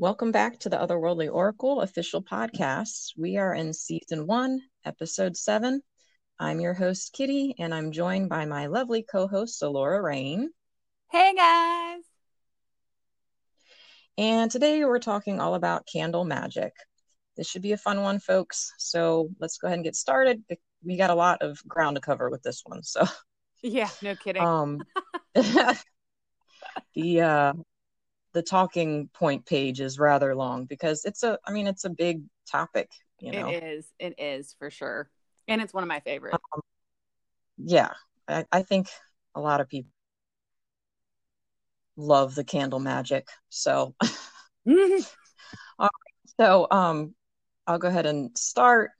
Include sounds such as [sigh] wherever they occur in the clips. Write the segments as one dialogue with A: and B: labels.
A: Welcome back to the Otherworldly Oracle official podcast. We are in season one, episode seven. I'm your host, Kitty, and I'm joined by my lovely co host, Alora Rain.
B: Hey, guys.
A: And today we're talking all about candle magic. This should be a fun one, folks. So let's go ahead and get started. We got a lot of ground to cover with this one. So, [laughs]
B: yeah, no kidding.
A: Um, [laughs] [laughs] the uh, the talking point page is rather long because it's a I mean it's a big topic, you know.
B: It is. It is for sure. And it's one of my favorites. Um,
A: yeah. I, I think a lot of people love the candle magic. So [laughs] [laughs] so um I'll go ahead and start.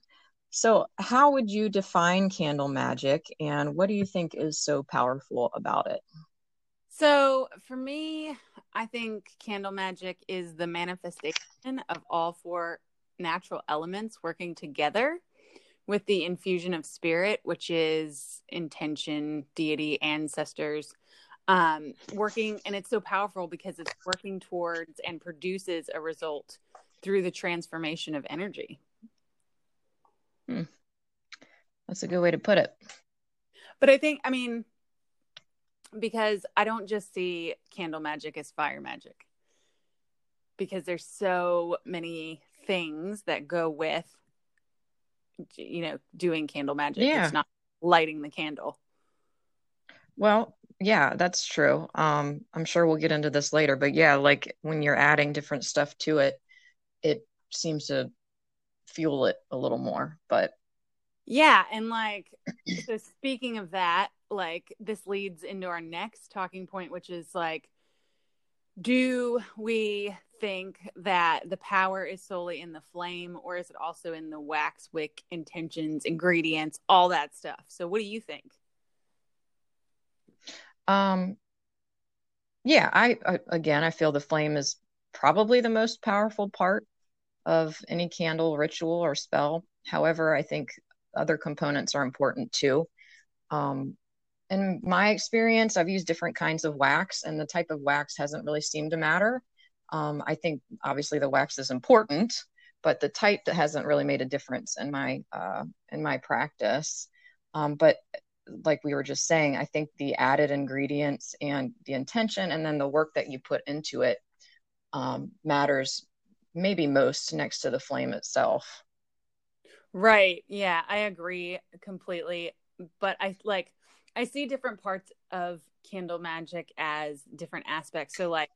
A: So how would you define candle magic and what do you think is so powerful about it?
B: So for me, I think candle magic is the manifestation of all four natural elements working together with the infusion of spirit, which is intention, deity, ancestors, um, working. And it's so powerful because it's working towards and produces a result through the transformation of energy.
A: Hmm. That's a good way to put it.
B: But I think, I mean, because I don't just see candle magic as fire magic. Because there's so many things that go with you know doing candle magic. Yeah. it's not lighting the candle.
A: Well yeah that's true. Um i'm sure we'll get into this later but yeah like when you're adding different stuff to it it seems to fuel it a little more but
B: yeah and like so speaking of that like this leads into our next talking point which is like do we think that the power is solely in the flame or is it also in the wax wick intentions ingredients all that stuff? So what do you think?
A: Um yeah I, I again i feel the flame is probably the most powerful part of any candle ritual or spell. However i think other components are important too. Um in my experience, I've used different kinds of wax, and the type of wax hasn't really seemed to matter. Um, I think obviously the wax is important, but the type that hasn't really made a difference in my uh, in my practice. Um, but like we were just saying, I think the added ingredients and the intention, and then the work that you put into it, um, matters maybe most next to the flame itself.
B: Right. Yeah, I agree completely. But I like I see different parts of candle magic as different aspects. So, like,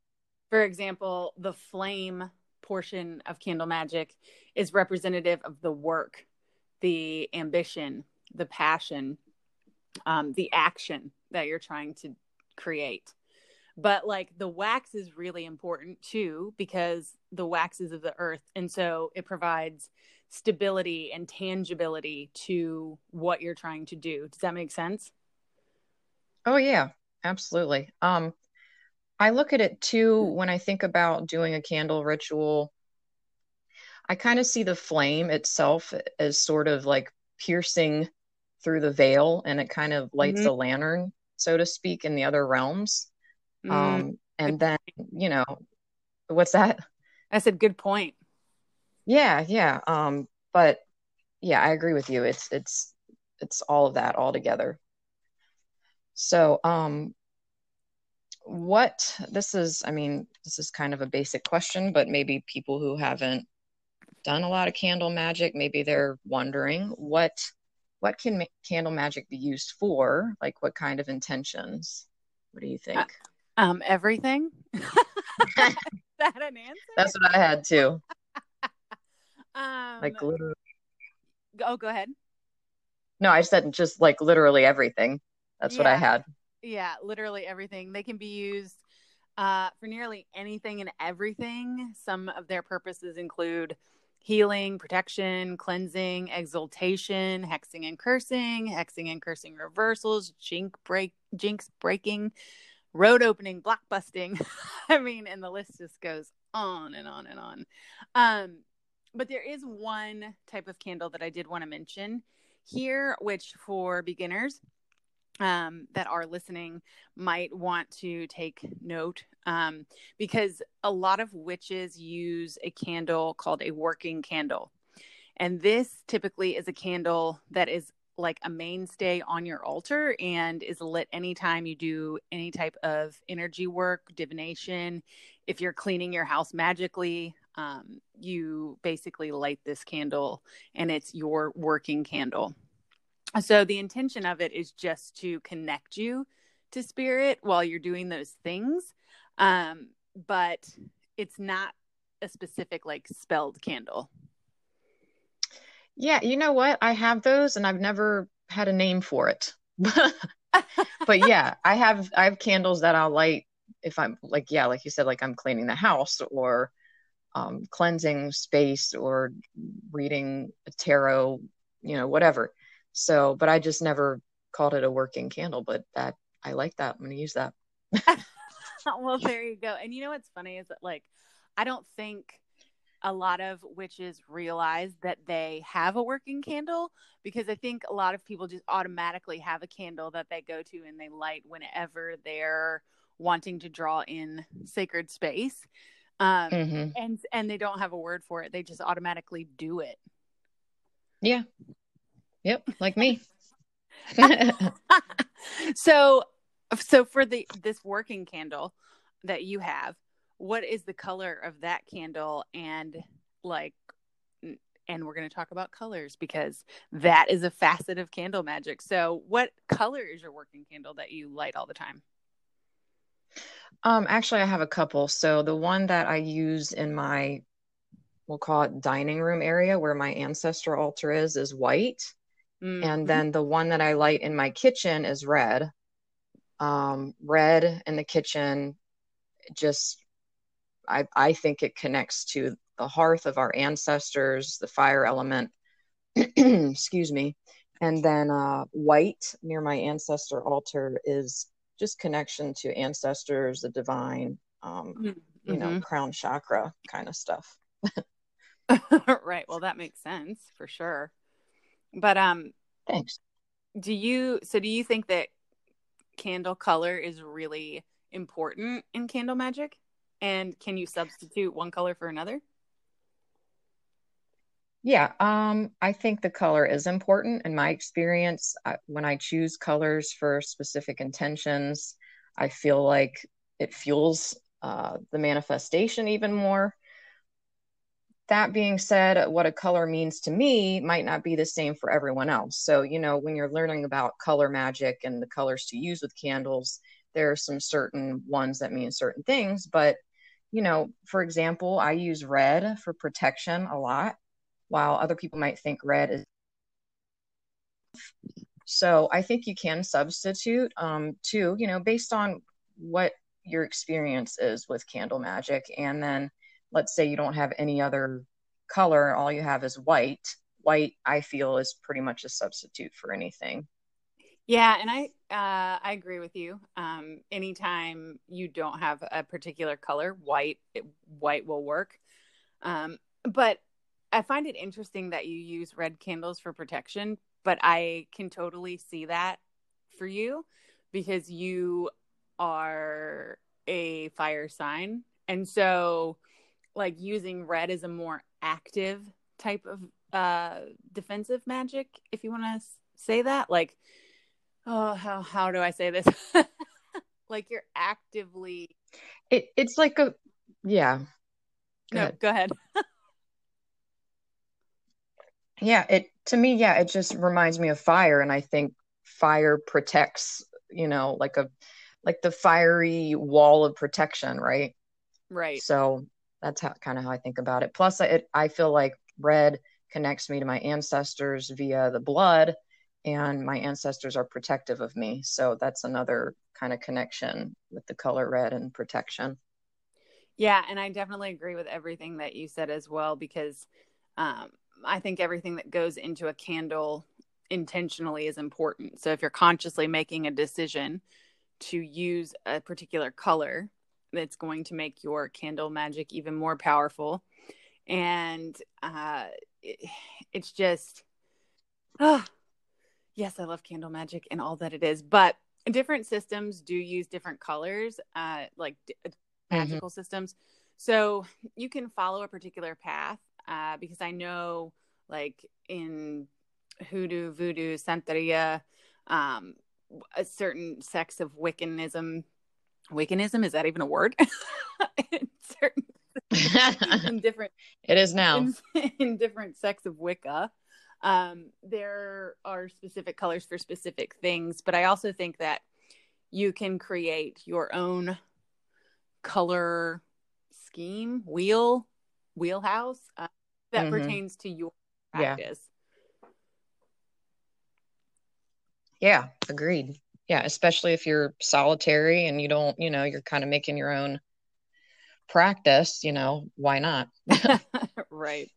B: for example, the flame portion of candle magic is representative of the work, the ambition, the passion, um, the action that you're trying to create. But like the wax is really important too because the wax is of the earth. And so it provides stability and tangibility to what you're trying to do. Does that make sense?
A: Oh yeah, absolutely. Um, I look at it too when I think about doing a candle ritual. I kind of see the flame itself as sort of like piercing through the veil and it kind of lights mm-hmm. a lantern, so to speak, in the other realms. Mm-hmm. Um, and then, you know, what's that?
B: I said, good point.
A: Yeah, yeah. Um, but yeah, I agree with you. It's it's it's all of that all together. So, um, what this is, I mean, this is kind of a basic question, but maybe people who haven't done a lot of candle magic, maybe they're wondering what what can ma- candle magic be used for? Like, what kind of intentions? What do you think? Uh,
B: um, everything. [laughs] that an answer?
A: That's what I had too. [laughs] um, like literally.
B: Oh, go ahead.
A: No, I said just like literally everything. That's yeah. what I had.
B: Yeah, literally everything. They can be used uh, for nearly anything and everything. Some of their purposes include healing, protection, cleansing, exaltation, hexing and cursing, hexing and cursing reversals, jinx break, jinx breaking, road opening, block busting. [laughs] I mean, and the list just goes on and on and on. Um, but there is one type of candle that I did want to mention here, which for beginners um, that are listening might want to take note um, because a lot of witches use a candle called a working candle. And this typically is a candle that is like a mainstay on your altar and is lit anytime you do any type of energy work, divination. If you're cleaning your house magically, um, you basically light this candle and it's your working candle. So the intention of it is just to connect you to spirit while you're doing those things. Um, but it's not a specific like spelled candle.
A: Yeah, you know what? I have those and I've never had a name for it. [laughs] but yeah, I have I have candles that I'll light if I'm like yeah, like you said like I'm cleaning the house or um, cleansing space or reading a tarot, you know, whatever. So, but I just never called it a working candle, but that I like that. I'm going to use that. [laughs]
B: well, there you go. And you know what's funny is that like I don't think a lot of witches realize that they have a working candle because I think a lot of people just automatically have a candle that they go to and they light whenever they're wanting to draw in sacred space. Um, mm-hmm. and and they don't have a word for it. They just automatically do it.
A: Yeah, Yep, like me. [laughs]
B: so so for the this working candle that you have, what is the color of that candle and like and we're going to talk about colors because that is a facet of candle magic. So, what color is your working candle that you light all the time?
A: Um, actually, I have a couple. So, the one that I use in my, we'll call it dining room area where my ancestor altar is, is white. Mm-hmm. And then the one that I light in my kitchen is red. Um, red in the kitchen, just I, I think it connects to the hearth of our ancestors, the fire element. [clears throat] Excuse me. And then uh, white near my ancestor altar is just connection to ancestors, the divine, um, mm-hmm. you know, mm-hmm. crown chakra kind of stuff. [laughs] [laughs]
B: right. Well, that makes sense for sure. But um
A: thanks.
B: Do you so do you think that candle color is really important in candle magic? And can you substitute one color for another?
A: Yeah, um, I think the color is important. In my experience, I, when I choose colors for specific intentions, I feel like it fuels uh, the manifestation even more that being said, what a color means to me might not be the same for everyone else. So, you know, when you're learning about color magic and the colors to use with candles, there are some certain ones that mean certain things. But, you know, for example, I use red for protection a lot, while other people might think red is. So I think you can substitute um, too, you know, based on what your experience is with candle magic. And then let's say you don't have any other color, all you have is white. White, I feel, is pretty much a substitute for anything.
B: Yeah, and I uh, I agree with you. Um, anytime you don't have a particular color, white it, white will work. Um, but I find it interesting that you use red candles for protection. But I can totally see that for you because you are a fire sign, and so like using red as a more active type of uh defensive magic if you want to say that? Like oh how how do i say this? [laughs] Like you're actively
A: it, it's like a yeah.
B: Go no ahead. go ahead. [laughs]
A: Yeah it to me yeah it just reminds me of fire and i think fire protects you know like a like the fiery wall of protection right?
B: Right.
A: So that's how kind of how I think about it. Plus, it, I feel like red connects me to my ancestors via the blood, and my ancestors are protective of me. So that's another kind of connection with the color red and protection.
B: Yeah, and I definitely agree with everything that you said as well because um, I think everything that goes into a candle intentionally is important. So if you're consciously making a decision to use a particular color, that's going to make your candle magic even more powerful. And uh, it, it's just, oh, yes, I love candle magic and all that it is, but different systems do use different colors, uh, like d- mm-hmm. magical systems. So you can follow a particular path uh, because I know, like in hoodoo, voodoo, santeria, um, a certain sects of Wiccanism. Wiccanism is that even a word? [laughs] in certain [laughs] in different.
A: It is now
B: in, [laughs] in different sects of Wicca. Um, there are specific colors for specific things, but I also think that you can create your own color scheme, wheel, wheelhouse uh, that mm-hmm. pertains to your practice.
A: Yeah. yeah, agreed. Yeah, especially if you're solitary and you don't, you know, you're kind of making your own practice, you know, why not? [laughs] [laughs]
B: right.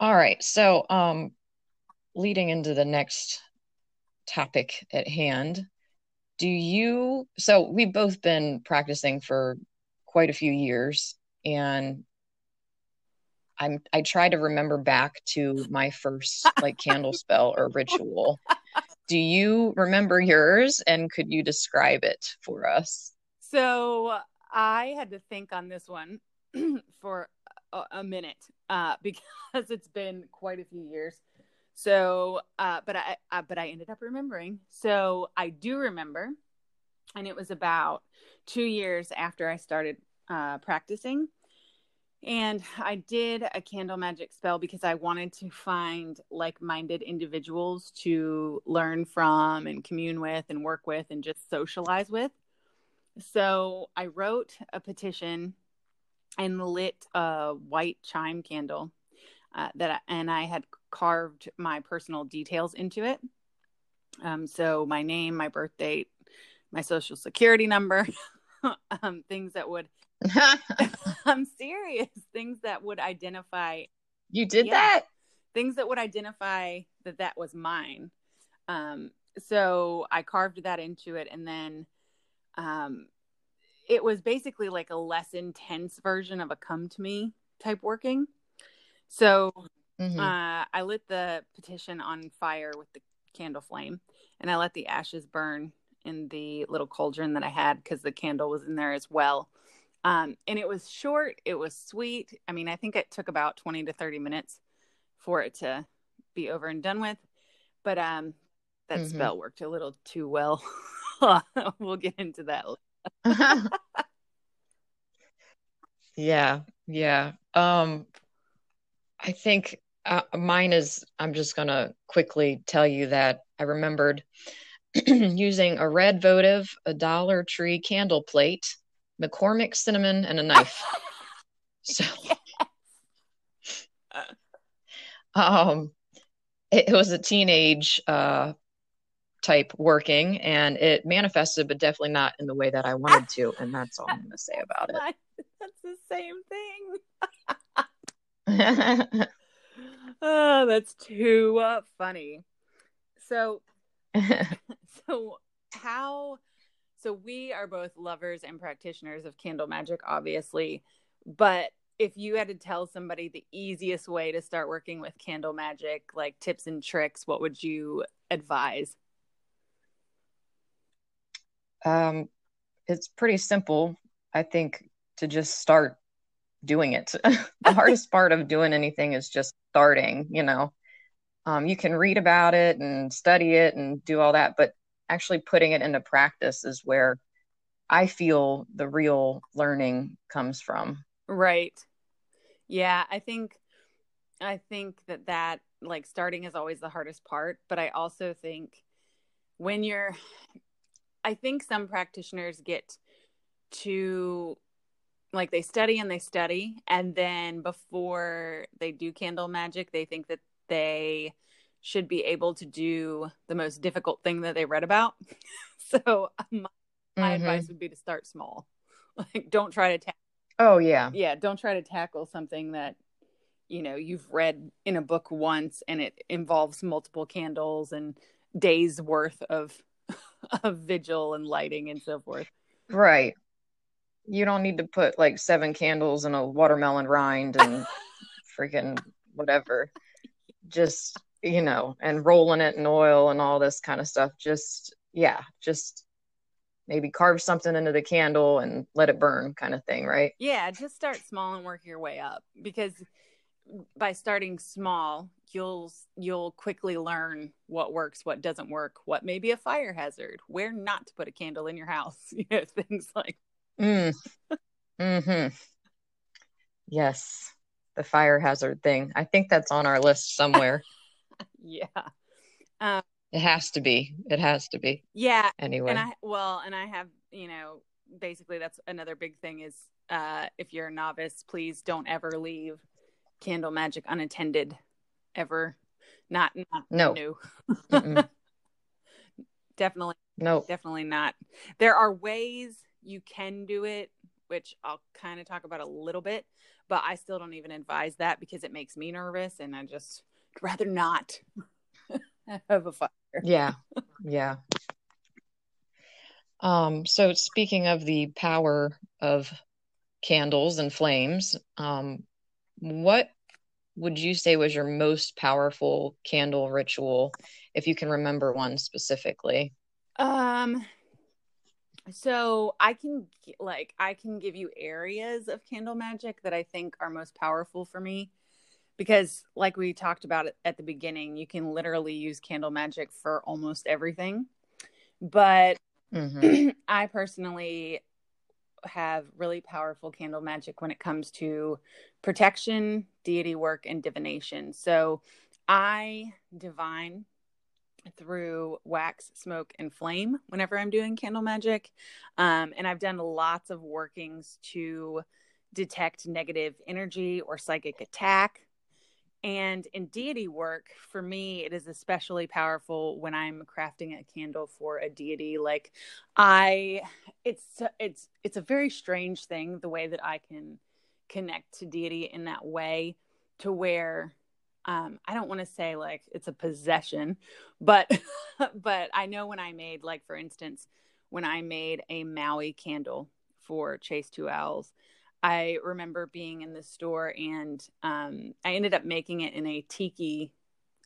A: All right. So, um, leading into the next topic at hand, do you? So, we've both been practicing for quite a few years, and I'm I try to remember back to my first like candle [laughs] spell or ritual. Do you remember yours, and could you describe it for us?
B: So, I had to think on this one [clears throat] for a, a minute uh, [laughs] because it's been quite a few years. So, uh, but I, uh, but I ended up remembering. So I do remember, and it was about two years after I started uh, practicing, and I did a candle magic spell because I wanted to find like-minded individuals to learn from and commune with and work with and just socialize with. So I wrote a petition and lit a white chime candle uh, that I, and I had carved my personal details into it. Um, so my name, my birth date, my social security number, [laughs] um, things that would. [laughs] I'm serious. Things that would identify.
A: You did yeah, that.
B: Things that would identify that that was mine. Um, so I carved that into it, and then um, it was basically like a less intense version of a come to me type working. So mm-hmm. uh, I lit the petition on fire with the candle flame and I let the ashes burn in the little cauldron that I had because the candle was in there as well. Um, and it was short, it was sweet. I mean, I think it took about 20 to 30 minutes for it to be over and done with. But um, that mm-hmm. spell worked a little too well. [laughs] we'll get into that [laughs]
A: yeah, yeah. Um, I think uh, mine is. I'm just gonna quickly tell you that I remembered [clears throat] using a red votive, a Dollar Tree candle plate, McCormick cinnamon, and a [laughs] knife. so, [laughs] um, it, it was a teenage uh type working and it manifested but definitely not in the way that i wanted to and that's all i'm going to say about it. [laughs]
B: That's the same thing. Oh that's too uh, funny. So so how so we are both lovers and practitioners of candle magic obviously but if you had to tell somebody the easiest way to start working with candle magic like tips and tricks what would you advise
A: um, it's pretty simple, I think, to just start doing it. [laughs] the hardest [laughs] part of doing anything is just starting, you know. Um, you can read about it and study it and do all that, but actually putting it into practice is where I feel the real learning comes from.
B: Right. Yeah, I think I think that that like starting is always the hardest part, but I also think when you're I think some practitioners get to like they study and they study and then before they do candle magic they think that they should be able to do the most difficult thing that they read about [laughs] so my, my mm-hmm. advice would be to start small [laughs] like don't try to ta-
A: oh yeah
B: yeah don't try to tackle something that you know you've read in a book once and it involves multiple candles and days worth of [laughs] of vigil and lighting and so forth.
A: Right. You don't need to put like seven candles in a watermelon rind and freaking whatever. Just you know, and rolling it in oil and all this kind of stuff. Just, yeah, just maybe carve something into the candle and let it burn kind of thing, right?
B: Yeah, just start small and work your way up because by starting small, you'll you'll quickly learn what works, what doesn't work, what may be a fire hazard, where not to put a candle in your house, [laughs] you know, things like.
A: Mm. hmm Yes, the fire hazard thing. I think that's on our list somewhere.
B: Yeah. Um,
A: it has to be. It has to be.
B: Yeah.
A: Anyway.
B: And I well, and I have, you know, basically that's another big thing is uh if you're a novice, please don't ever leave candle magic unattended ever. Not, not
A: no.
B: new. [laughs] definitely
A: no.
B: Definitely not. There are ways you can do it, which I'll kind of talk about a little bit, but I still don't even advise that because it makes me nervous and I just rather not [laughs] have a fire.
A: Yeah. Yeah. Um, so speaking of the power of candles and flames, um, what would you say was your most powerful candle ritual, if you can remember one specifically?
B: Um, so I can like I can give you areas of candle magic that I think are most powerful for me because like we talked about at the beginning, you can literally use candle magic for almost everything. But mm-hmm. [clears throat] I personally have really powerful candle magic when it comes to protection, deity work, and divination. So I divine through wax, smoke, and flame whenever I'm doing candle magic. Um, and I've done lots of workings to detect negative energy or psychic attack. And in deity work, for me, it is especially powerful when I'm crafting a candle for a deity. Like I, it's it's it's a very strange thing the way that I can connect to deity in that way, to where um, I don't want to say like it's a possession, but [laughs] but I know when I made like for instance when I made a Maui candle for Chase Two Owls, I remember being in the store and um, I ended up making it in a tiki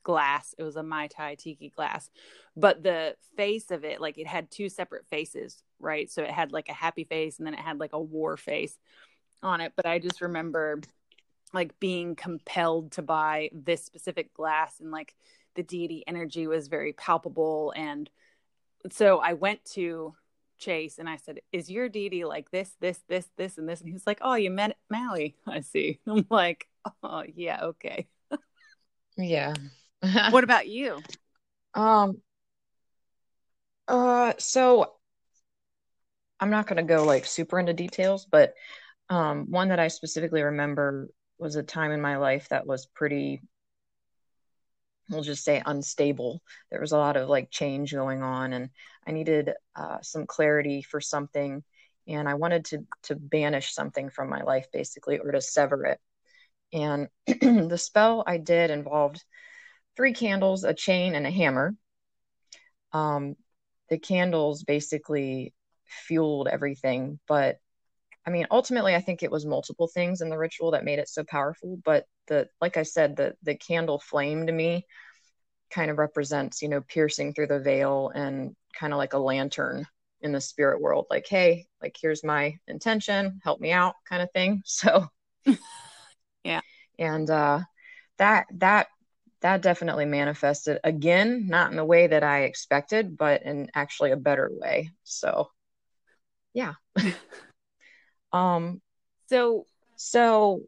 B: glass. It was a Mai Tai tiki glass, but the face of it, like it had two separate faces, right? So it had like a happy face and then it had like a war face on it. But I just remember like being compelled to buy this specific glass and like the deity energy was very palpable and so i went to chase and i said is your deity like this this this this and this? And he's like oh you met maui i see. [laughs] I'm like oh yeah okay.
A: Yeah.
B: What [laughs] about you?
A: Um uh so i'm not going to go like super into details but um one that i specifically remember was a time in my life that was pretty we'll just say unstable. There was a lot of like change going on and i needed uh, some clarity for something and i wanted to to banish something from my life basically or to sever it. And [clears throat] the spell i did involved three candles a chain and a hammer. Um, the candles basically fueled everything but I mean, ultimately, I think it was multiple things in the ritual that made it so powerful. But the, like I said, the the candle flame to me kind of represents, you know, piercing through the veil and kind of like a lantern in the spirit world. Like, hey, like here's my intention, help me out, kind of thing. [laughs] So, [laughs]
B: yeah,
A: and uh, that that that definitely manifested again, not in the way that I expected, but in actually a better way. So, yeah. [laughs] Um,
B: so,
A: so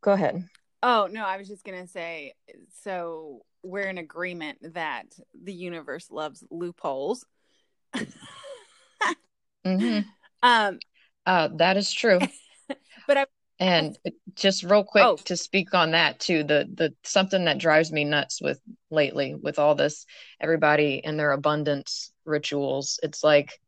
A: go ahead.
B: Oh, no, I was just going to say so we're in agreement that the universe loves loopholes.
A: mm-hmm. [laughs]
B: Um,
A: uh, that is true. [laughs]
B: but I,
A: and just real quick oh. to speak on that too, the the something that drives me nuts with lately with all this everybody and their abundance rituals. It's like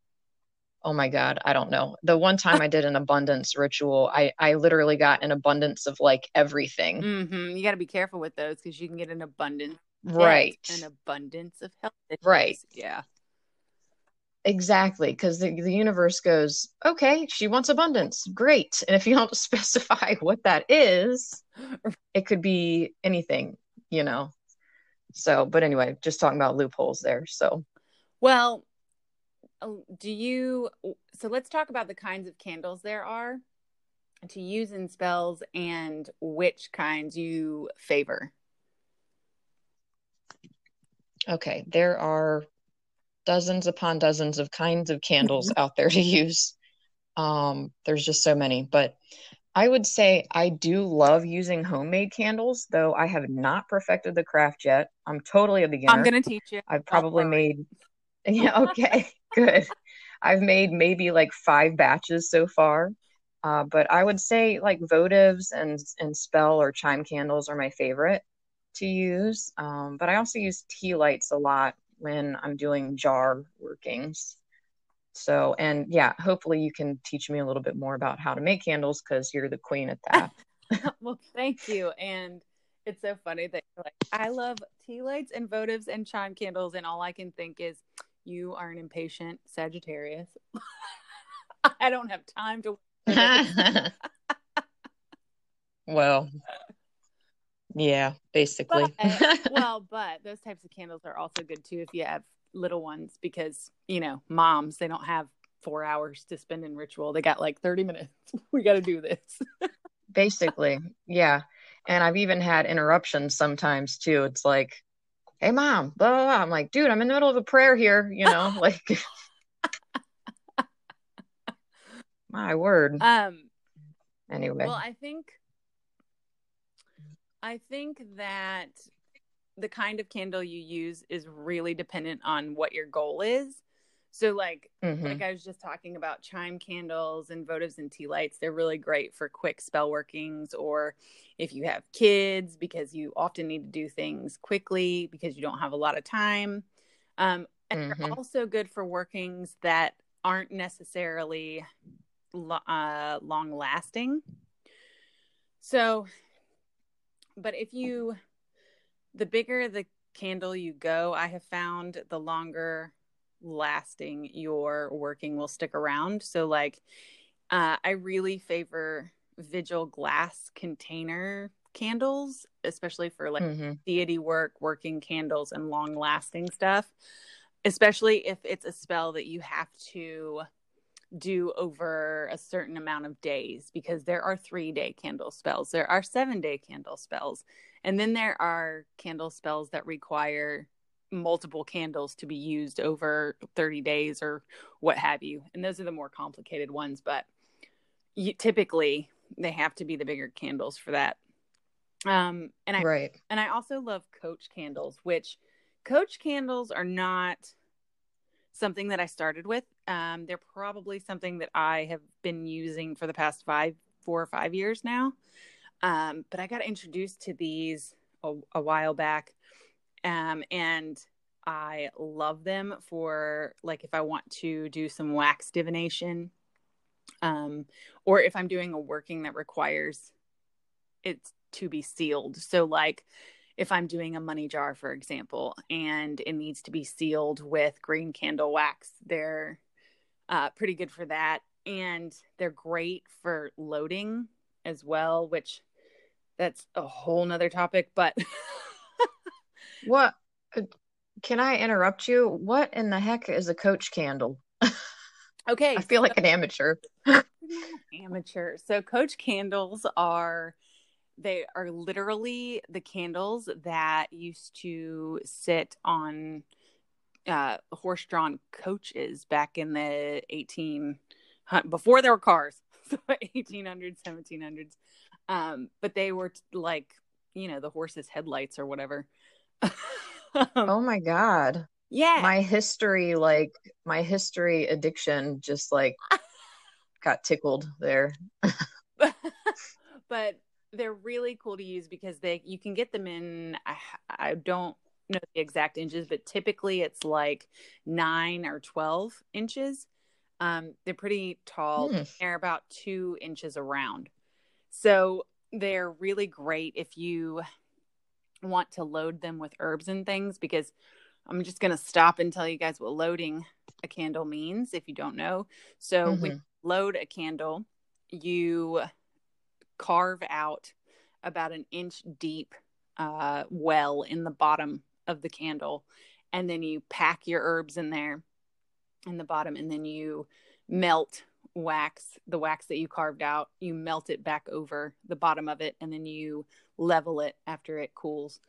A: oh my god i don't know. The one time i [laughs] did an abundance ritual i i literally got an abundance of like everything.
B: Mm-hmm. you got to be careful with those because you can get an abundance
A: right.
B: an abundance of health
A: right.
B: yeah.
A: Exactly because the, the universe goes okay she wants abundance great. And if you don't [laughs] specify what that is [laughs] it could be anything you know? So, but anyway, just talking about loopholes there. So,
B: well, do you? So let's talk about the kinds of candles there are to use in spells and which kinds you favor.
A: Okay, there are dozens upon dozens of kinds of candles out there to use. Um, there's just so many, but I would say I do love using homemade candles, though I have not perfected the craft yet. I'm totally a beginner.
B: I'm going to teach you.
A: I've probably made, [laughs] yeah, okay, good. I've made maybe like five batches so far. Uh, but I would say like votives and and spell or chime candles are my favorite to use. Um, but I also use tea lights a lot when I'm doing jar workings. So, and yeah, hopefully you can teach me a little bit more about how to make candles because you're the queen at that. [laughs]
B: well, thank you. And it's so funny that you're like, I love tea lights and votives and chime candles. And all I can think is, you are an impatient Sagittarius. [laughs] I don't have time to. [laughs]
A: well, yeah, basically.
B: But, [laughs] well, but those types of candles are also good too if you have little ones because, you know, moms, they don't have four hours to spend in ritual. They got like 30 minutes. we got to do this.
A: basically. Yeah. And I've even had interruptions sometimes too. It's like, hey, mom, blah, blah, blah. I'm like, dude, I'm in the middle of a prayer here, you know, [laughs] like, [laughs] my word.
B: Um,
A: anyway.
B: Well, I think I think that the kind of candle you use is really dependent on what your goal is. So like mm-hmm. like I was just talking about chime candles and votives and tea lights, they're really great for quick spell workings or if you have kids because you often need to do things quickly because you don't have a lot of time. Um, and mm-hmm. they're also good for workings that aren't necessarily uh, long lasting. So but if you the bigger the candle you go, I have found the longer lasting your working will stick around. So like uh, I really favor vigil glass container candles, especially for like mm-hmm. deity work, working candles and long lasting stuff. Especially if it's a spell that you have to do over a certain amount of days because there are three day candle spells, there are seven day candle spells, and then there are candle spells that require multiple candles to be used over 30 days or what have you. And those are the more complicated ones, but you, typically they have to be the bigger candles for that. Um, and I
A: right.
B: and I also love coach candles, which coach candles are not something that I started with. Um, they're probably something that I have been using for the past five, four or five years now. Um, but I got introduced to these a, a while back, um, and I love them for like if I want to do some wax divination, um, or if I'm doing a working that requires it to be sealed. So like if I'm doing a money jar, for example, and it needs to be sealed with green candle wax, they're uh, pretty good for that. And they're great for loading as well, which that's a whole nother topic. But [laughs]
A: what uh, can I interrupt you? What in the heck is a coach candle? [laughs]
B: okay.
A: I feel like an amateur. [laughs]
B: amateur. So, coach candles are they are literally the candles that used to sit on uh, horse drawn coaches back in the 18 before there were cars [laughs] so 1800s 1700s um, but they were like you know the horse's headlights or whatever [laughs]
A: oh my god.
B: Yeah.
A: My history like my history addiction just like [laughs] got tickled there. [laughs]
B: But they're really cool to use because they you can get them in I, I don't know the exact inches but typically it's like 9 or 12 inches. Um they're pretty tall. Mm. they're about 2 inches around. So they're really great if you want to load them with herbs and things because I'm just going to stop and tell you guys what loading a candle means if you don't know. So mm-hmm. when you load a candle, you carve out about an inch deep uh, well in the bottom of the candle and then you pack your herbs in there in the bottom and then you melt wax the wax that you carved out you melt it back over the bottom of it and then you level it after it cools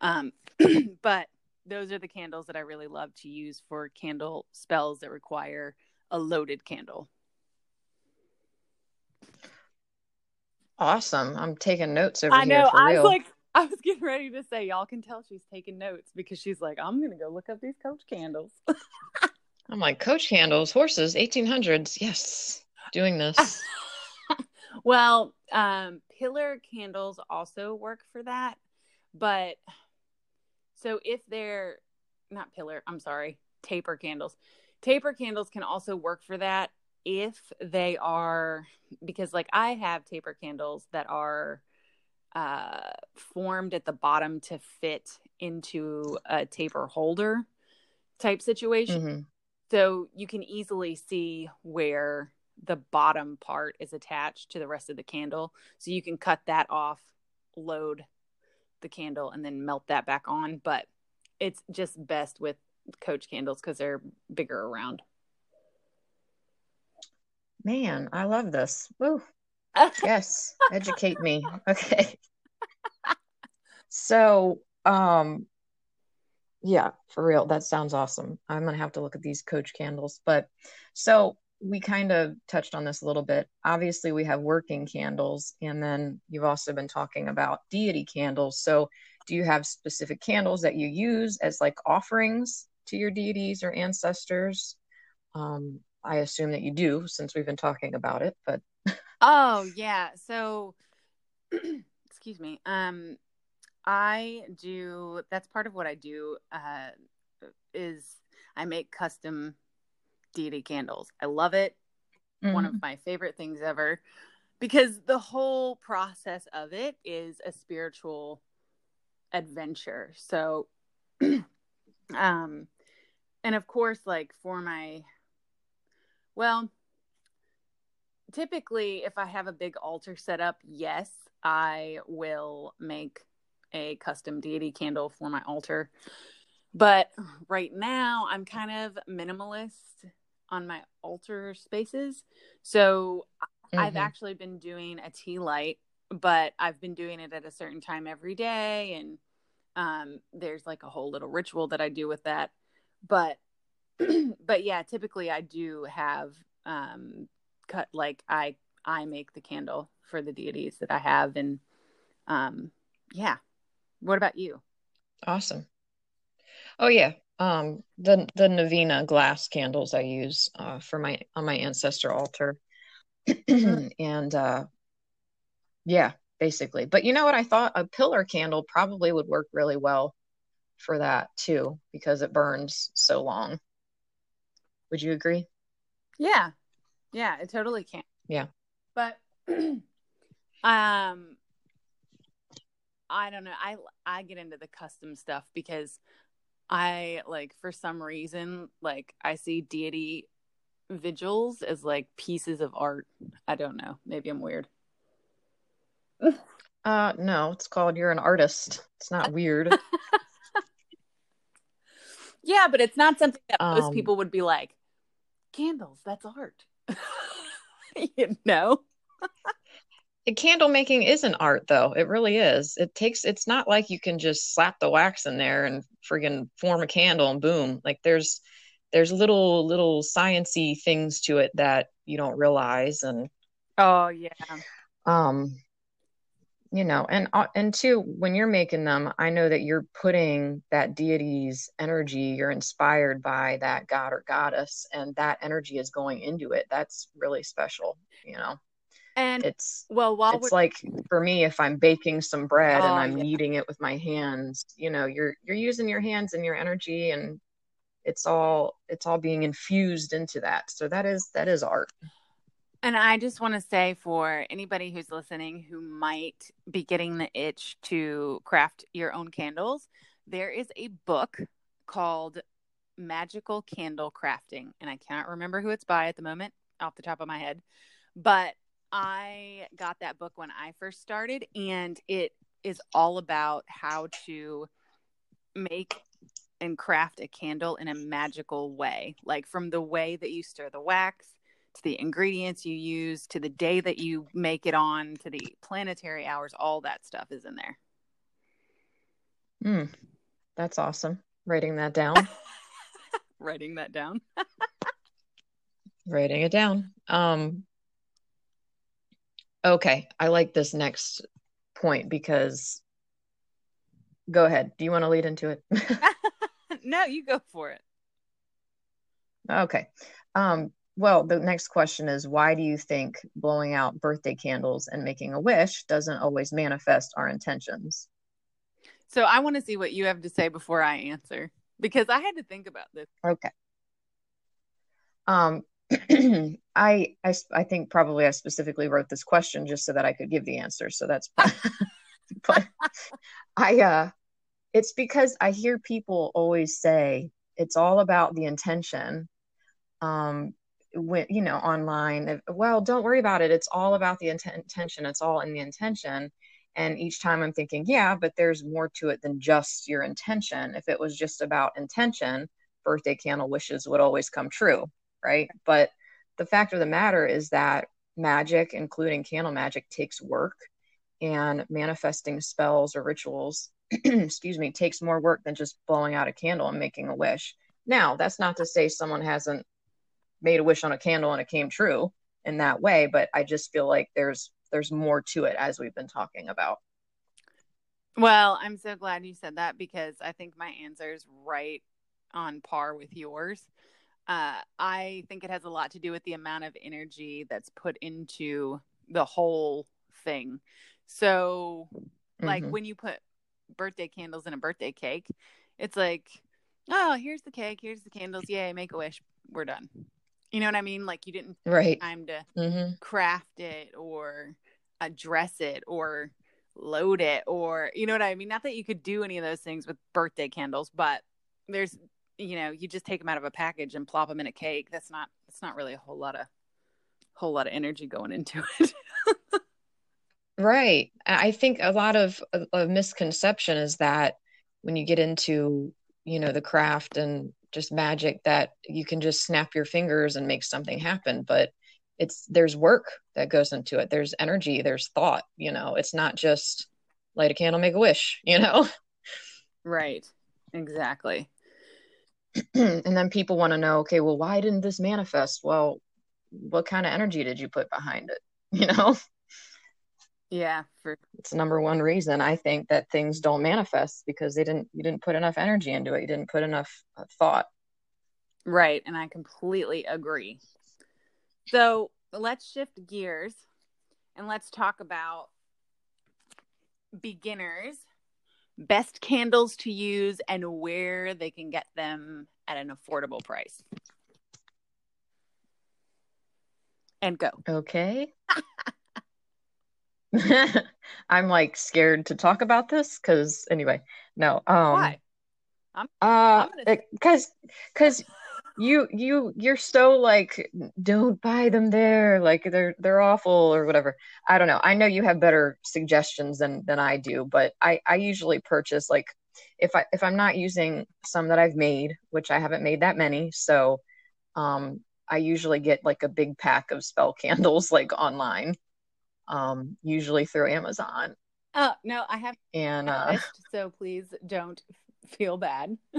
B: um, [clears throat] but those are the candles that i really love to use for candle spells that require a loaded candle
A: Awesome. I'm taking notes over
B: I
A: here
B: know.
A: for
B: I
A: real.
B: was like, [laughs] I was getting ready to say, y'all can tell she's taking notes because she's like, I'm gonna go look up these Coach candles. [laughs]
A: I'm like, Coach handles, horses, 1800s. Yes. Doing this. [laughs]
B: well, um, pillar candles also work for that, but so if they're not pillar, I'm sorry, taper candles. Taper candles can also work for that if they are because like I have taper candles that are uh, formed at the bottom to fit into a taper holder type situation.
A: hmm
B: So you can easily see where the bottom part is attached to the rest of the candle. So you can cut that off, load the candle, and then melt that back on. But it's just best with coach candles because they're bigger around.
A: Man, I love this. Woo. [laughs] Yes. Educate me. Okay. So, um, yeah, for real. That sounds awesome. I'm gonna have to look at these Coach candles. But so we kind of touched on this a little bit. Obviously, we have working candles, and then you've also been talking about deity candles. So, do you have specific candles that you use as like offerings to your deities or ancestors? Um, I assume that you do since we've been talking about it, but
B: Oh yeah. So [clears throat] excuse me. Um I do that's part of what I do uh is I make custom deity candles. I love it. One
A: Mhm.
B: of my favorite things ever because the whole process of it is a spiritual adventure. So [clears throat] um and of course like for my well typically if i have a big altar set up yes i will make a custom deity candle for my altar. But right now i'm kind of minimalist on my altar spaces. So i've
A: Mhm.
B: actually been doing a tea light but i've been doing it at a certain time every day. And um there's like a whole little ritual that i do with that. But [clears throat] but yeah typically i do have um cut like i i make the candle for the deities that i have. And um yeah what about you
A: Awesome. Oh yeah. Um, the the novena glass candles I use uh, for my on my ancestor altar, [clears throat] and uh, yeah, basically. But you know what? I thought a pillar candle probably would work really well for that too because it burns so long. Would you agree?
B: yeah yeah it totally can
A: Yeah.
B: but [clears throat] um i don't know. I i get into the custom stuff because i like for some reason like i see deity vigils as like pieces of art. I don't know. Maybe i'm weird. [laughs]
A: Uh, no, it's called you're an artist. It's not weird. [laughs]
B: yeah but it's not something that most
A: Um,
B: people would be like candles that's art. [laughs] You know
A: Candle making is an art, though. It really is. It takes, it's not like you can just slap the wax in there and friggin' form a candle and boom. Like there's, there's little, little sciency things to it that you don't realize. And,
B: oh yeah
A: um, you know, and, uh, and two, when you're making them, I know that you're putting that deity's energy, you're inspired by that god or goddess, and that energy is going into it. That's really special, you know?
B: And
A: It's,
B: well while
A: it's like for me if i'm baking some bread and
B: Oh,
A: i'm
B: yeah.
A: kneading it with my hands you know you're you're using your hands and your energy and it's all it's all being infused into that so that is that is art
B: And I just want to say for anybody who's listening who might be getting the itch to craft your own candles, there is a book called Magical Candle Crafting. And I cannot remember who it's by at the moment off the top of my head. But I got that book when I first started, and it is all about how to make and craft a candle in a magical way, like from the way that you stir the wax to the ingredients you use to the day that you make it on to the planetary hours, all that stuff is in there.
A: Mm, that's awesome. Writing that down. [laughs]
B: Writing that down. [laughs]
A: Writing it down. Um, okay, I like this next point because go ahead. Do you want to lead into it? [laughs]
B: no, you go for it.
A: Okay. Um, well, the next question is why do you think blowing out birthday candles and making a wish doesn't always manifest our intentions?
B: So I want to see what you have to say before I answer because I had to think about this.
A: Okay. Um, [clears throat] I, I, I think probably I specifically wrote this question just so that I could give the answer. So that's, [laughs] [laughs] but I, uh, it's because I hear people always say it's all about the intention. Um, when you know online, well, don't worry about it. It's all about the intent- intention. It's all in the intention. And each time I'm thinking, yeah, but there's more to it than just your intention. If it was just about intention, birthday candle wishes would always come true, right? But the fact of the matter is that magic, including candle magic, takes work, and manifesting spells or rituals, [clears throat] excuse me, takes more work than just blowing out a candle and making a wish. Now, that's not to say someone hasn't made a wish on a candle and it came true in that way, but I just feel like there's there's more to it as we've been talking about.
B: Well, I'm so glad you said that because I think my answer is right on par with yours. Uh, I think it has a lot to do with the amount of energy that's put into the whole thing. So, like mm-hmm. when you put birthday candles in a birthday cake, it's like, oh, here's the cake, here's the candles, yay, make a wish, we're done. You know what I mean? Like you didn't
A: right
B: time to mm-hmm. craft it or address it or load it or you know what I mean? Not that you could do any of those things with birthday candles, but there's you know, you just take them out of a package and plop them in a cake. That's not that's not really a whole lot of whole lot of energy going into [laughs] it.
A: right. I think a lot of a misconception is that when you get into, you know, the craft and just magic that you can just snap your fingers and make something happen, but it's there's work that goes into it there's energy there's thought you know it's not just light a candle make a wish you know
B: right exactly [clears throat]
A: and then people want to know okay well why didn't this manifest? Well what kind of energy did you put behind it [laughs] you know?
B: Yeah for
A: it's the number one reason i think that things don't manifest because they didn't you didn't put enough energy into it. You didn't put enough uh, thought.
B: Right and i completely agree. So let's shift gears and let's talk about beginners, best candles to use, and where they can get them at an affordable price. And go.
A: Okay. [laughs] I'm like scared to talk about this because anyway, no. Um,
B: Why?
A: I'm, uh, because because you you you're so like don't buy them there like they're they're awful or whatever. I don't know. I know you have better suggestions than than i do but i i usually purchase like if i if i'm not using some that i've made which i haven't made that many so um i usually get like a big pack of spell [laughs] candles like online um usually through amazon.
B: Oh no i have
A: and uh
B: so please don't feel bad [laughs]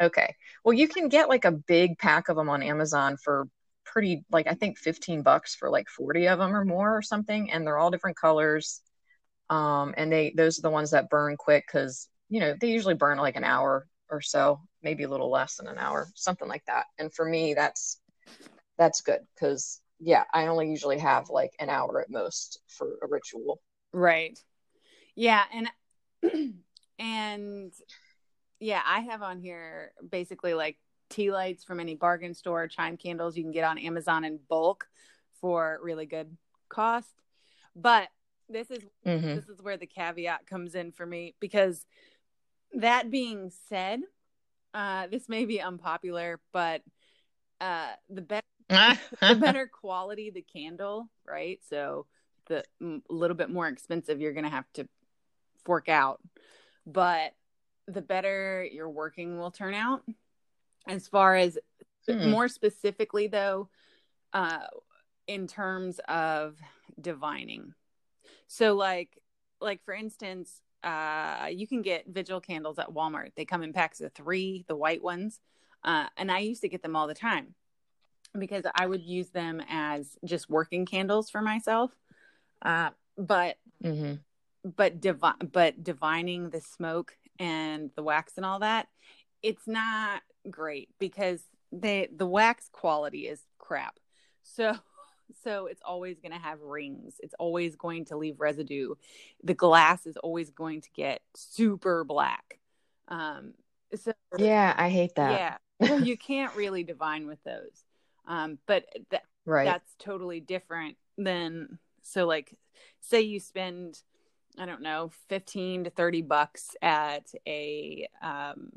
A: Okay. Well, you can get like a big pack of them on Amazon for pretty like I think 15 bucks for like 40 of them or more or something and they're all different colors. Um and they those are the ones that burn quick cuz you know, they usually burn like an hour or so, maybe a little less than an hour, something like that. And for me that's that's good cuz yeah, I only usually have like an hour at most for a ritual.
B: Right. Yeah, and [clears throat] and yeah, I have on here basically like tea lights from any bargain store, chime candles you can get on Amazon in bulk for really good cost. But this is mm-hmm. this is where the caveat comes in for me because that being said, uh, this may be unpopular, but uh, the better [laughs] the better quality the candle, right? So the a little bit more expensive you're going to have to fork out. But the better your working will turn out. As far as
A: Hmm.
B: more specifically, though, uh, in terms of divining. So, like, like for instance, uh, you can get vigil candles at Walmart. They come in packs of three, the white ones, uh, and I used to get them all the time because I would use them as just working candles for myself. Uh, but
A: hmm
B: but divi- but divining the smoke and the wax and all that it's not great because they the wax quality is crap. So [laughs] so it's always going to have rings. It's always going to leave residue. The glass is always going to get super black. Um so
A: Yeah, I hate that.
B: yeah. You can't really divine with those. Um but th-
A: Right.
B: that's totally different than so like say you spend i don't know 15 to 30 bucks at a um,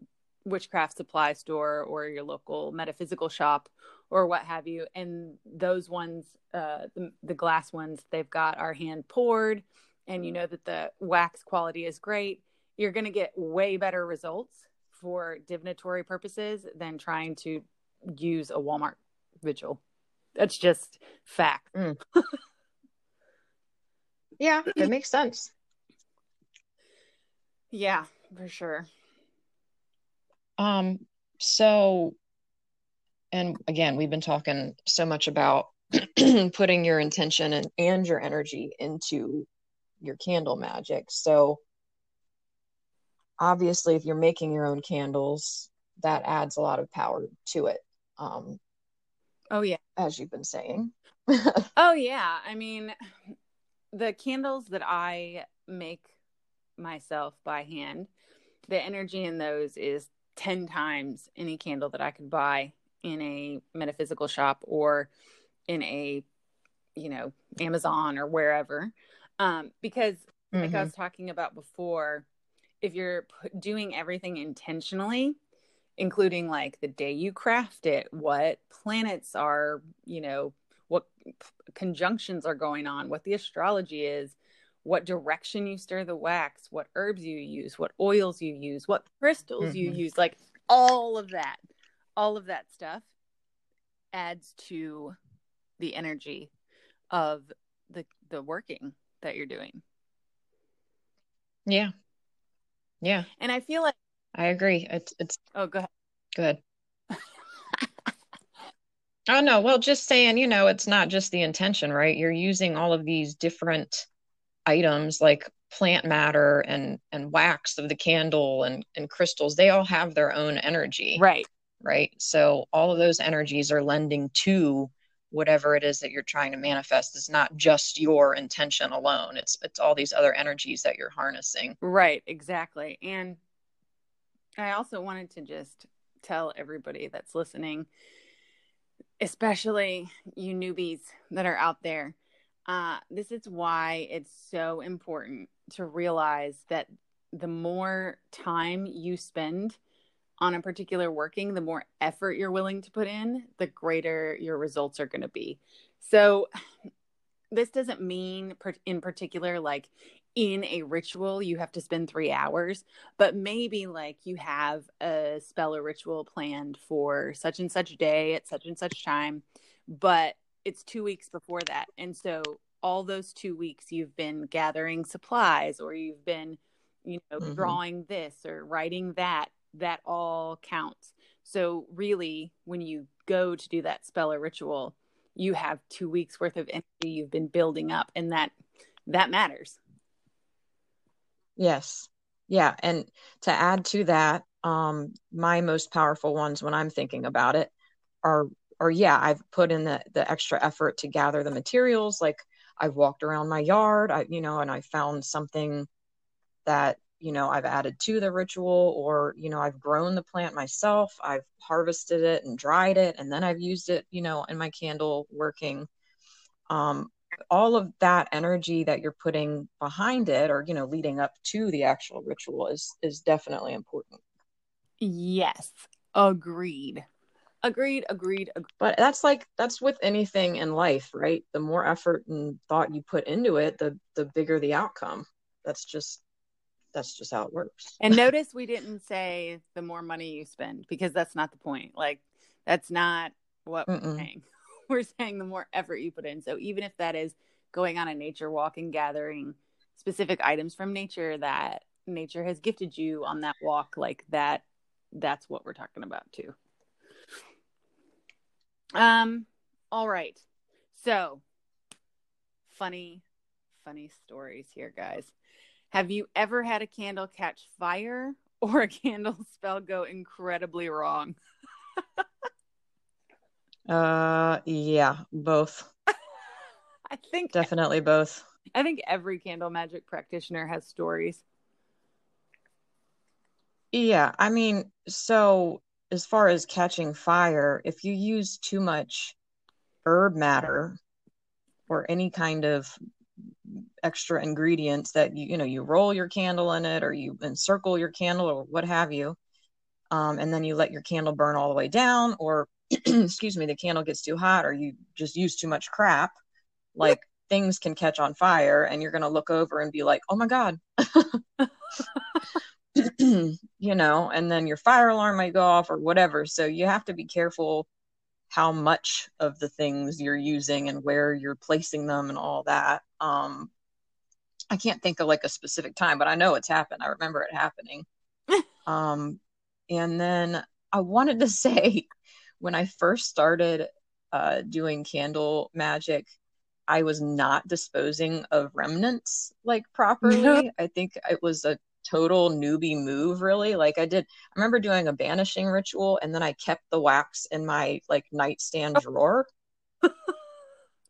B: witchcraft supply store or your local metaphysical shop or what have you. And those ones uh, the, the glass ones they've got are hand poured and you know that the wax quality is great. You're going to get way better results for divinatory purposes than trying to use a walmart vigil. That's just fact. [laughs]
A: Yeah, it makes sense.
B: Yeah for sure
A: Um, so, and again, we've been talking so much about [clears throat] putting your intention and, and your energy into your candle magic. So, obviously, if you're making your own candles, that adds a lot of power to it, um,
B: oh yeah
A: as you've been saying. [laughs]
B: Oh yeah, I mean the candles that I make myself by hand, the energy in those is 10 times any candle that I could buy in a metaphysical shop or in a you know, Amazon or wherever. Um because like I
A: Mhm.
B: was talking about before, if you're doing everything intentionally, including like the day you craft it, what planets are, you know, what p- conjunctions are going on, what the astrology is, what direction you stir the wax, what herbs you use, what oils you use, what crystals you
A: Mhm.
B: use, like all of that, all of that stuff adds to the energy of the the working that you're doing.
A: Yeah. Yeah,
B: And I feel like
A: I agree. It's it's
B: oh go ahead.
A: good. [laughs] Oh no, well, just saying, you know, it's not just the intention, right? You're using all of these different items like plant matter and and wax of the candle and and crystals. They all have their own energy,
B: Right.
A: right? So all of those energies are lending to whatever it is that you're trying to manifest. It's not just your intention alone. It's it's all these other energies that you're harnessing.
B: Right, exactly. And I also wanted to just tell everybody that's listening, especially you newbies that are out there, uh, this is why it's so important to realize that the more time you spend on a particular working, the more effort you're willing to put in, the greater your results are going to be. So, [sighs] this doesn't mean in particular like in a ritual you have to spend three hours but maybe like you have a spell or ritual planned for such and such day at such and such time but it's two weeks before that and so all those two weeks you've been gathering supplies or you've been you know
A: Mhm.
B: drawing this or writing that that all counts so really when you go to do that spell or ritual you have two weeks worth of energy you've been building up and that that matters
A: Yes. Yeah, and to add to that, um, my most powerful ones when I'm thinking about it are are yeah, I've put in the the extra effort to gather the materials. Like I've walked around my yard, I you know, and I found something that, you know, I've added to the ritual or, you know, I've grown the plant myself. I've harvested it and dried it and then I've used it, you know, in my candle working. Um, all of that energy that you're putting behind it or, you know, leading up to the actual ritual is is definitely important.
B: yes agreed agreed agreed, agreed.
A: But that's like that's with anything in life, right? The more effort and thought you put into it, the the bigger the outcome. That's just that's just how it works.
B: And [laughs] notice we didn't say the more money you spend because that's not the point. Like that's not what Mm-mm. we're saying. [laughs] We're saying the more effort you put in. So even if that is going on a nature walk and gathering specific items from nature that nature has gifted you on that walk, like that, that's what we're talking about too. Um, all right. So funny, funny stories here, guys. Have you ever had a candle catch fire or a candle [laughs] spell go incredibly wrong? [laughs]
A: uh yeah, both. [laughs]
B: I think
A: definitely both.
B: I think every candle magic practitioner has stories.
A: Yeah, I mean, so as far as catching fire, if you use too much herb matter or any kind of extra ingredients that you you know you roll your candle in it or you encircle your candle or what have you um, and then you let your candle burn all the way down or [clears throat] excuse me the candle gets too hot or you just use too much crap like things can catch on fire and you're going to look over and be like oh my god [laughs] [clears throat] you know and then your fire alarm might go off or whatever so you have to be careful how much of the things you're using and where you're placing them and all that um, I can't think of like a specific time, but I know it's happened. I remember it happening. [laughs] um, and then I wanted to [laughs] say when I first started uh, doing candle magic, I was not disposing of remnants like [laughs] properly. I think it was a total newbie move, really. Like I did, I remember doing a banishing ritual and then I kept the wax in my like nightstand oh. drawer. [laughs]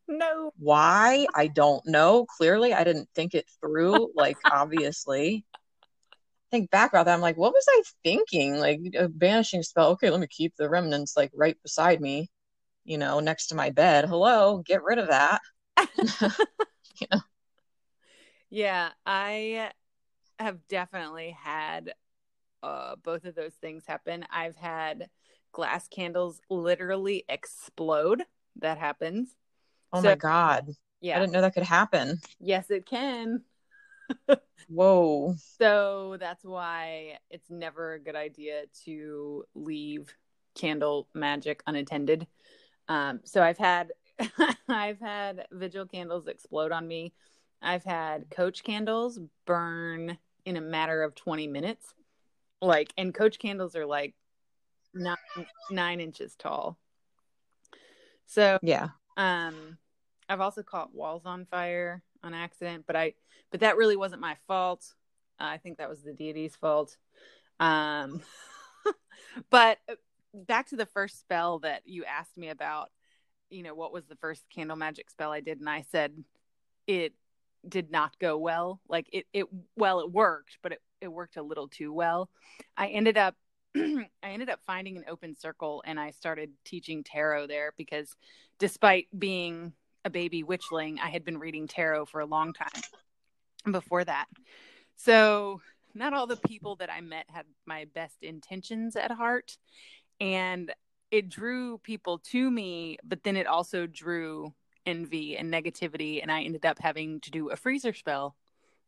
B: no.
A: Why? I don't know. Clearly, I didn't think it through. Like, [laughs] obviously. Think back about that. I'm like, what was I thinking? Like, a banishing spell. Okay, let me keep the remnants like right beside me, you know, next to my bed. Hello, get rid of that. [laughs]
B: yeah. Yeah, I have definitely had uh, both of those things happen. I've had glass candles literally explode. That happens.
A: Oh so, my god. Yeah. I didn't know that could happen.
B: Yes, it can. [laughs]
A: Whoa.
B: So that's why it's never a good idea to leave candle magic unattended. Um, so I've had [laughs] I've had vigil candles explode on me. I've had coach candles burn in a matter of 20 minutes. Like and coach candles are like nine, nine inches tall. So
A: yeah.
B: Um I've also caught walls on fire on accident, but I but that really wasn't my fault. Uh, I think that was the deity's fault. Um, [laughs] but uh, back to the first spell that you asked me about, you know, what was the first candle magic spell I did, and I said it did not go well. Like it, it well, it worked, but it it worked a little too well. I ended up [clears throat] I ended up finding an open circle and I started teaching tarot there because despite being a baby witchling, I had been reading tarot for a long time before that. So, not all the people that I met had my best intentions at heart. And it drew people to me, but then it also drew envy and negativity. And I ended up having to do a freezer spell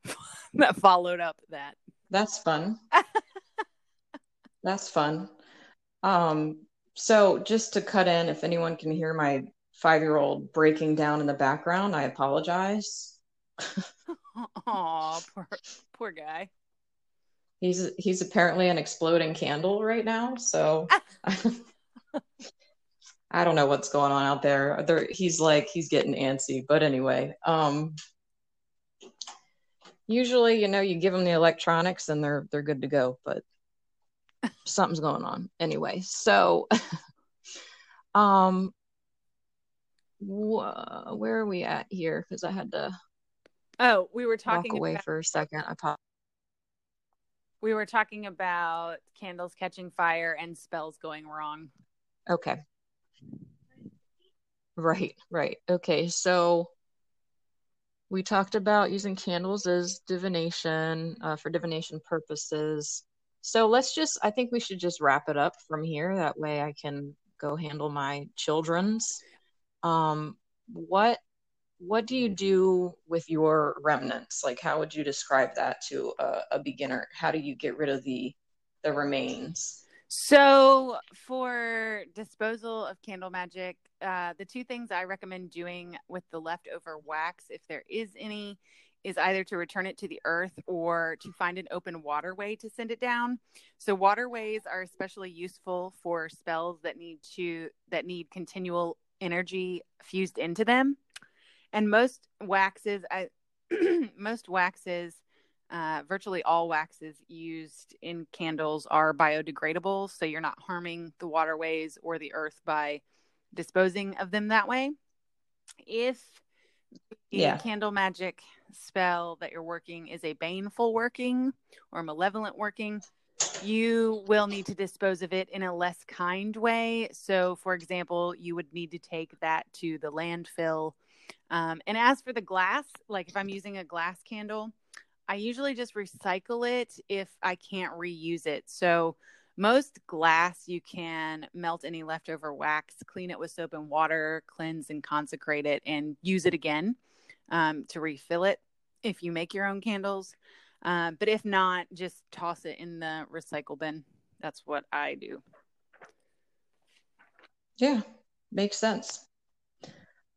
B: [laughs] that followed up that.
A: That's fun. [laughs] That's fun. Um, so, just to cut in, if anyone can hear my five year old breaking down in the background. I apologize. [laughs]
B: Oh, poor poor guy.
A: He's he's apparently an exploding candle right now, so I don't know what's going on out there. there. He's like he's getting antsy, but anyway, um, usually you know you give them the electronics and they're they're good to go, but something's going on anyway. So, [laughs] um, wh- where are we at here? Because I had to.
B: Oh, we were talking
A: walk away about, for a second. I pop.
B: We were talking about candles catching fire and spells going wrong.
A: Okay. Right, right. Okay, so we talked about using candles as divination uh, for divination purposes. So let's just, I think we should just wrap it up from here. That way I can go handle my children's um, what what do you do with your remnants? Like, how would you describe that to a, a beginner? How do you get rid of the the remains?
B: So, for disposal of candle magic, uh, the two things I recommend doing with the leftover wax, if there is any, is either to return it to the earth or to find an open waterway to send it down. So, waterways are especially useful for spells that need to that need continual energy fused into them. And most waxes, I, [clears throat] most waxes uh, virtually all waxes used in candles are biodegradable, so you're not harming the waterways or the earth by disposing of them that way. If the yeah. candle magic spell that you're working is a baneful working or malevolent working, you will need to dispose of it in a less kind way. So, for example, you would need to take that to the landfill. Um, and as for the glass, like if I'm using a glass candle, I usually just recycle it if I can't reuse it. So, most glass, you can melt any leftover wax, clean it with soap and water, cleanse and consecrate it, and use it again um, to refill it if you make your own candles. Uh, but if not, just toss it in the recycle bin. That's what I do.
A: Yeah, makes sense.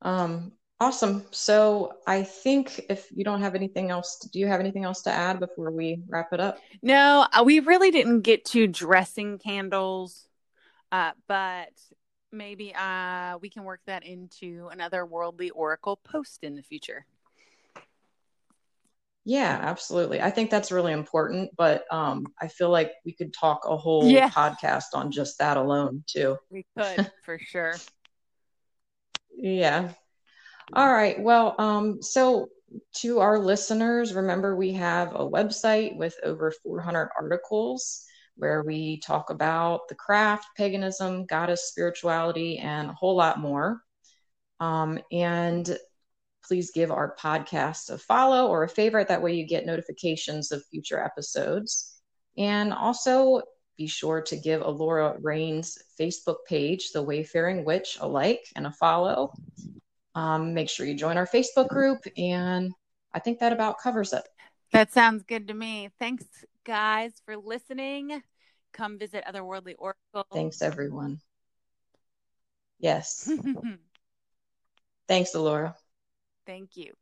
A: Um, Awesome. So I think if you don't have anything else, do you have anything else to add before we wrap it up?
B: No, uh, we really didn't get to dressing candles, uh, but maybe uh, we can work that into an Otherworldly Oracle post in the future.
A: Yeah, absolutely. I think that's really important, but um, I feel like we could talk a whole yeah. podcast on just that alone too.
B: We could for sure. [laughs]
A: Yeah, all right. Well, um, so to our listeners, remember we have a website with over 400 articles where we talk about the craft, paganism, goddess spirituality, and a whole lot more. Um, and please give our podcast a follow or a favorite. That way you get notifications of future episodes. And also be sure to give Alora Rain's Facebook page, The Wayfaring Witch, a like and a follow um, make sure you join our Facebook group. And I think that about covers it.
B: That sounds good to me. Thanks, guys, for listening. Come visit Otherworldly Oracle.
A: Thanks, everyone. [laughs] Yes. Thanks, Alora.
B: Thank you.